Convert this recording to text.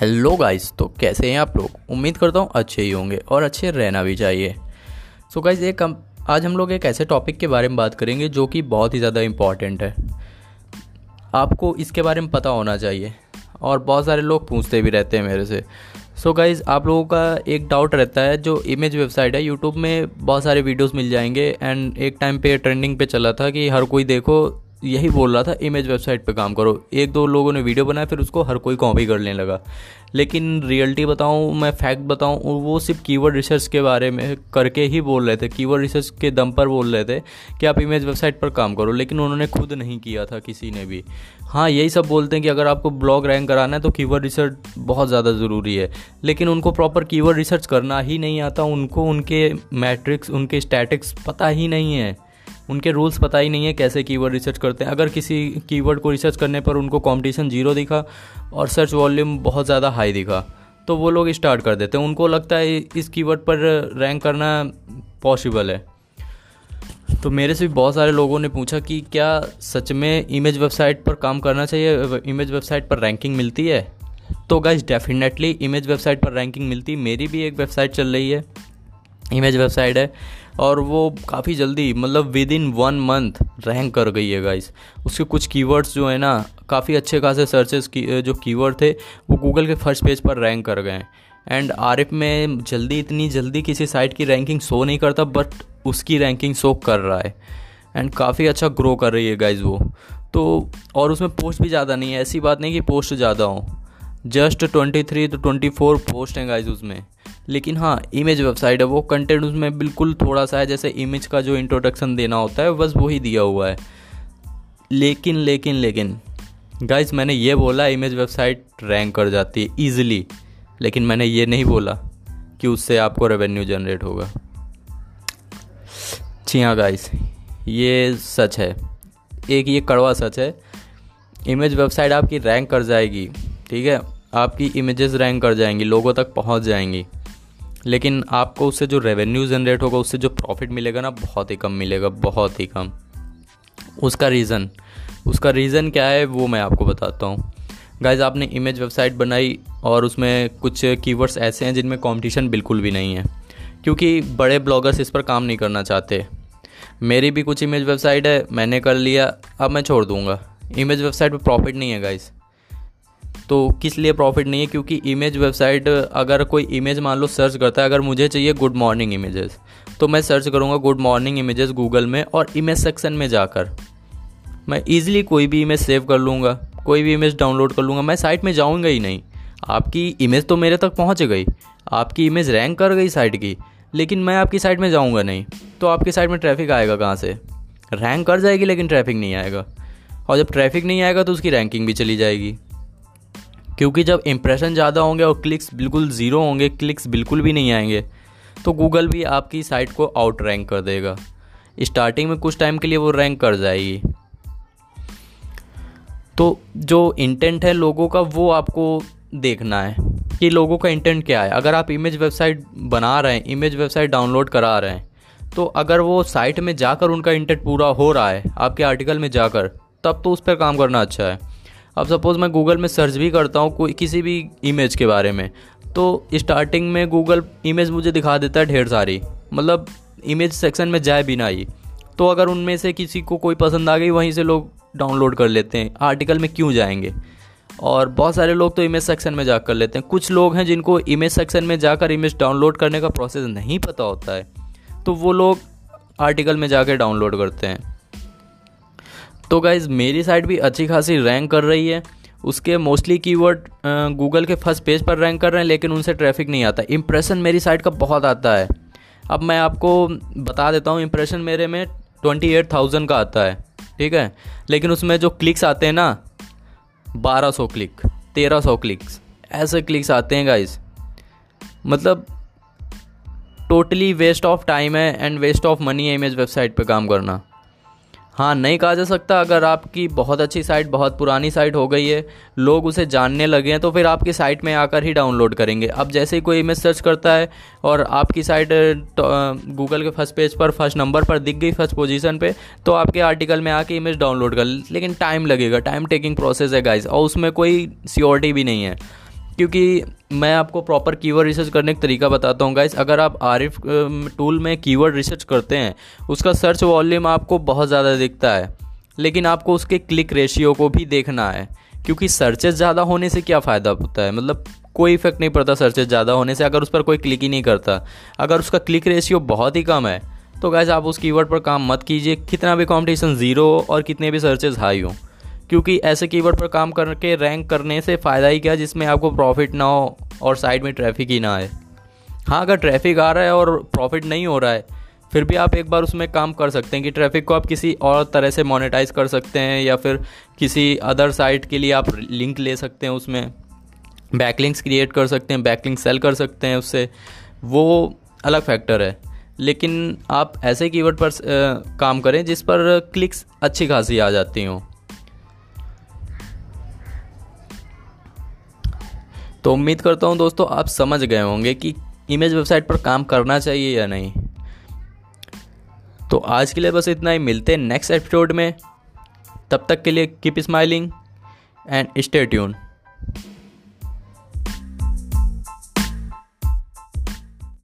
Hello guys तो कैसे हैं आप लोग? उम्मीद करता हूँ अच्छे ही होंगे और अच्छे रहना भी चाहिए। सो so गाइस एक आज हम लोग एक ऐसे टॉपिक के बारे में बात करेंगे जो कि बहुत ही ज़्यादा इंपॉर्टेंट है। आपको इसके बारे में पता होना चाहिए और बहुत सारे लोग पूछते भी रहते हैं मेरे से। सो so गाइज़ आप लोगों का एक डाउट रहता है, जो इमेज वेबसाइट है यूट्यूब में बहुत सारे वीडियोस मिल जाएँगे एंड एक टाइम पे ट्रेंडिंग पे चला था कि हर कोई देखो यही बोल रहा था इमेज वेबसाइट पे काम करो। एक दो लोगों ने वीडियो बनाया, फिर उसको हर कोई कॉपी करने लगा। लेकिन रियलिटी बताऊँ, मैं फैक्ट बताऊँ, वो सिर्फ़ कीवर्ड रिसर्च के बारे में करके ही बोल रहे थे। कीवर्ड रिसर्च के दम पर बोल रहे थे कि आप इमेज वेबसाइट पर काम करो, लेकिन उन्होंने खुद नहीं किया था किसी ने भी। हाँ यही सब बोलते हैं कि अगर आपको ब्लॉग रैंक कराना है तो कीवर्ड रिसर्च बहुत ज़्यादा ज़रूरी है। लेकिन उनको प्रॉपर कीवर्ड रिसर्च करना ही नहीं आता, उनको उनके मैट्रिक्स उनके स्टैटिक्स पता ही नहीं है। उनके रूल्स पता ही नहीं है कैसे कीवर्ड रिसर्च करते हैं। अगर किसी कीवर्ड को रिसर्च करने पर उनको कंपटीशन ज़ीरो दिखा और सर्च वॉल्यूम बहुत ज़्यादा हाई दिखा तो वो लोग स्टार्ट कर देते हैं। उनको लगता है इस कीवर्ड पर रैंक करना पॉसिबल है। तो मेरे से भी बहुत सारे लोगों ने पूछा कि क्या सच में इमेज वेबसाइट पर काम करना चाहिए? इमेज वेबसाइट पर रैंकिंग मिलती है? तो गाइज़ डेफिनेटली इमेज वेबसाइट पर रैंकिंग मिलती मेरी भी एक वेबसाइट चल रही है। इमेज वेबसाइट है। और वो काफ़ी जल्दी मतलब within one month rank कर गई है गाइस उसके कुछ कीवर्ड्स जो है ना, काफ़ी अच्छे खासे सर्चेस की जो कीवर्ड थे, वो गूगल के फ़र्स्ट पेज पर रैंक कर गए एंड आर में जल्दी, इतनी जल्दी किसी साइट की रैंकिंग शो नहीं करता बट उसकी रैंकिंग शो कर रहा है. एंड काफ़ी अच्छा ग्रो कर रही है गाइज़ वो. तो और उसमें पोस्ट भी ज़्यादा नहीं है. ऐसी बात नहीं कि पोस्ट ज़्यादा हो. जस्ट ट्वेंटी थ्री तो ट्वेंटी फोर पोस्ट हैं गाइज़ उसमें. लेकिन हाँ इमेज वेबसाइट है, वो कंटेंट उसमें बिल्कुल थोड़ा सा है, जैसे इमेज का जो इंट्रोडक्शन देना होता है, बस वही दिया हुआ है। लेकिन लेकिन लेकिन गाइज़ मैंने ये बोला इमेज वेबसाइट रैंक कर जाती है ईजिली लेकिन मैंने ये नहीं बोला कि उससे आपको रेवेन्यू जनरेट होगा। जी हाँ गाइस ये सच है। एक ये कड़वा सच है इमेज वेबसाइट आपकी रैंक कर जाएगी, ठीक है? आपकी इमेजेस रैंक कर जाएँगी, लोगों तक पहुँच जाएँगी। लेकिन आपको उससे जो रेवेन्यू जनरेट होगा, उससे जो प्रॉफिट मिलेगा ना, बहुत ही कम मिलेगा, बहुत ही कम। उसका रीज़न उसका रीज़न क्या है, वो मैं आपको बताता हूँ। गाइज़ आपने इमेज वेबसाइट बनाई और उसमें कुछ कीवर्ड्स ऐसे हैं जिनमें कंपटीशन बिल्कुल भी नहीं है। क्योंकि बड़े ब्लॉगर्स इस पर काम नहीं करना चाहते। मेरी भी कुछ इमेज वेबसाइट है, मैंने कर लिया, अब मैं छोड़ दूँगा। इमेज वेबसाइट पर प्रॉफिट नहीं है गाइज़ तो किस लिए प्रॉफिट नहीं है? क्योंकि इमेज वेबसाइट अगर कोई इमेज मान लो सर्च करता है, अगर मुझे चाहिए गुड मॉर्निंग इमेजेस तो मैं सर्च करूँगा गुड मॉर्निंग इमेजेस गूगल में और इमेज सेक्शन में जाकर। मैं ईजिली कोई भी इमेज सेव कर लूँगा, कोई भी इमेज डाउनलोड कर लूँगा, मैं साइट में जाऊँगा ही नहीं। आपकी इमेज तो मेरे तक पहुँच गई, आपकी इमेज रैंक कर गई साइट की, लेकिन मैं आपकी साइट में जाऊँगा नहीं। तो आपकी साइट में ट्रैफ़िक आएगा कहाँ से? रैंक कर जाएगी, लेकिन ट्रैफ़िक नहीं आएगा। और जब ट्रैफ़िक नहीं आएगा तो उसकी रैंकिंग भी चली जाएगी। क्योंकि जब इम्प्रेशन ज़्यादा होंगे और क्लिक्स बिल्कुल ज़ीरो होंगे क्लिक्स बिल्कुल भी नहीं आएँगे तो गूगल भी आपकी साइट को आउट रैंक कर देगा। स्टार्टिंग में कुछ टाइम के लिए वो रैंक कर जाएगी। तो जो इंटेंट है लोगों का, वो आपको देखना है कि लोगों का इंटेंट क्या है। अगर आप इमेज वेबसाइट बना रहे हैं इमेज वेबसाइट डाउनलोड करा रहे हैं तो अगर वो साइट में जाकर उनका इंटेंट पूरा हो रहा है, आपके आर्टिकल में जाकर, तब तो उस पर काम करना अच्छा है। अब सपोज़ मैं गूगल में सर्च भी करता हूँ कोई किसी भी इमेज के बारे में तो स्टार्टिंग में गूगल इमेज मुझे दिखा देता है ढेर सारी। मतलब इमेज सेक्शन में जाए बिना ही तो अगर उनमें से किसी को कोई पसंद आ गई, वहीं से लोग डाउनलोड कर लेते हैं। आर्टिकल में क्यों जाएँगे? और बहुत सारे लोग तो इमेज सेक्शन में जा कर लेते हैं। कुछ लोग हैं जिनको इमेज सेक्शन में जाकर इमेज डाउनलोड करने का प्रोसेस नहीं पता होता है तो वो लोग आर्टिकल में जाकर डाउनलोड करते हैं। तो गाइज़ मेरी साइट भी अच्छी खासी रैंक कर रही है। उसके मोस्टली कीवर्ड गूगल के फ़र्स्ट पेज पर रैंक कर रहे हैं, लेकिन उनसे ट्रैफ़िक नहीं आता। इम्प्रेशन मेरी साइट का बहुत आता है। अब मैं आपको बता देता हूँ इम्प्रेशन मेरे में ट्वेंटी एट थाउज़ेंड का आता है। ठीक है? लेकिन उसमें जो क्लिक्स आते हैं ना, बारह सौ क्लिक तेरह सौ क्लिक्स ऐसे क्लिक्स आते हैं गाइज़ मतलब टोटली वेस्ट ऑफ़ टाइम है एंड वेस्ट ऑफ़ मनी है इमेज वेबसाइट पे काम करना। हाँ नहीं कहा जा सकता। अगर आपकी बहुत अच्छी साइट बहुत पुरानी साइट हो गई है, लोग उसे जानने लगे हैं तो फिर आपकी साइट में आकर ही डाउनलोड करेंगे। अब जैसे ही कोई इमेज सर्च करता है और आपकी साइट गूगल के फ़र्स्ट पेज पर फ़र्स्ट नंबर पर दिख गई फ़र्स्ट पोजीशन पे तो आपके आर्टिकल में आके इमेज डाउनलोड कर लेकिन टाइम लगेगा। टाइम टेकिंग प्रोसेस है गाइज़ और उसमें कोई सियोरिटी भी नहीं है। क्योंकि मैं आपको प्रॉपर कीवर्ड रिसर्च करने का तरीका बताता हूँ गाइस अगर आप आरिफ टूल में कीवर्ड रिसर्च करते हैं, उसका सर्च वॉल्यूम आपको बहुत ज़्यादा दिखता है, लेकिन आपको उसके क्लिक रेशियो को भी देखना है, क्योंकि सर्चेज ज़्यादा होने से क्या फ़ायदा होता है? मतलब कोई इफ़ेक्ट नहीं पड़ता सर्चेज ज़्यादा होने से, अगर उस पर कोई क्लिक ही नहीं करता। अगर उसका क्लिक रेशियो बहुत ही कम है तो गैस आप उस कीवर्ड पर काम मत कीजिए। कितना भी कंपटीशन ज़ीरो हो और कितने भी सर्चेज हाई हो। क्योंकि ऐसे कीवर्ड पर काम करके रैंक करने से फ़ायदा ही क्या जिसमें आपको प्रॉफिट ना हो और साइड में ट्रैफ़िक ही ना आए। हाँ अगर ट्रैफ़िक आ रहा है और प्रॉफिट नहीं हो रहा है फिर भी आप एक बार उसमें काम कर सकते हैं कि ट्रैफ़िक को आप किसी और तरह से मोनेटाइज कर सकते हैं या फिर किसी अदर साइट के लिए आप लिंक ले सकते हैं उसमें। बैकलिंक्स क्रिएट कर सकते हैं बैकलिंक सेल कर सकते हैं उससे। वो अलग फैक्टर है। लेकिन आप ऐसे कीवर्ड पर आ, काम करें जिस पर क्लिक्स अच्छी खासी आ जाती हों। तो उम्मीद करता हूँ दोस्तों आप समझ गए होंगे कि इमेज वेबसाइट पर काम करना चाहिए या नहीं। तो आज के लिए बस इतना ही, मिलते हैं नेक्स्ट एपिसोड में। तब तक के लिए keep smiling and stay tune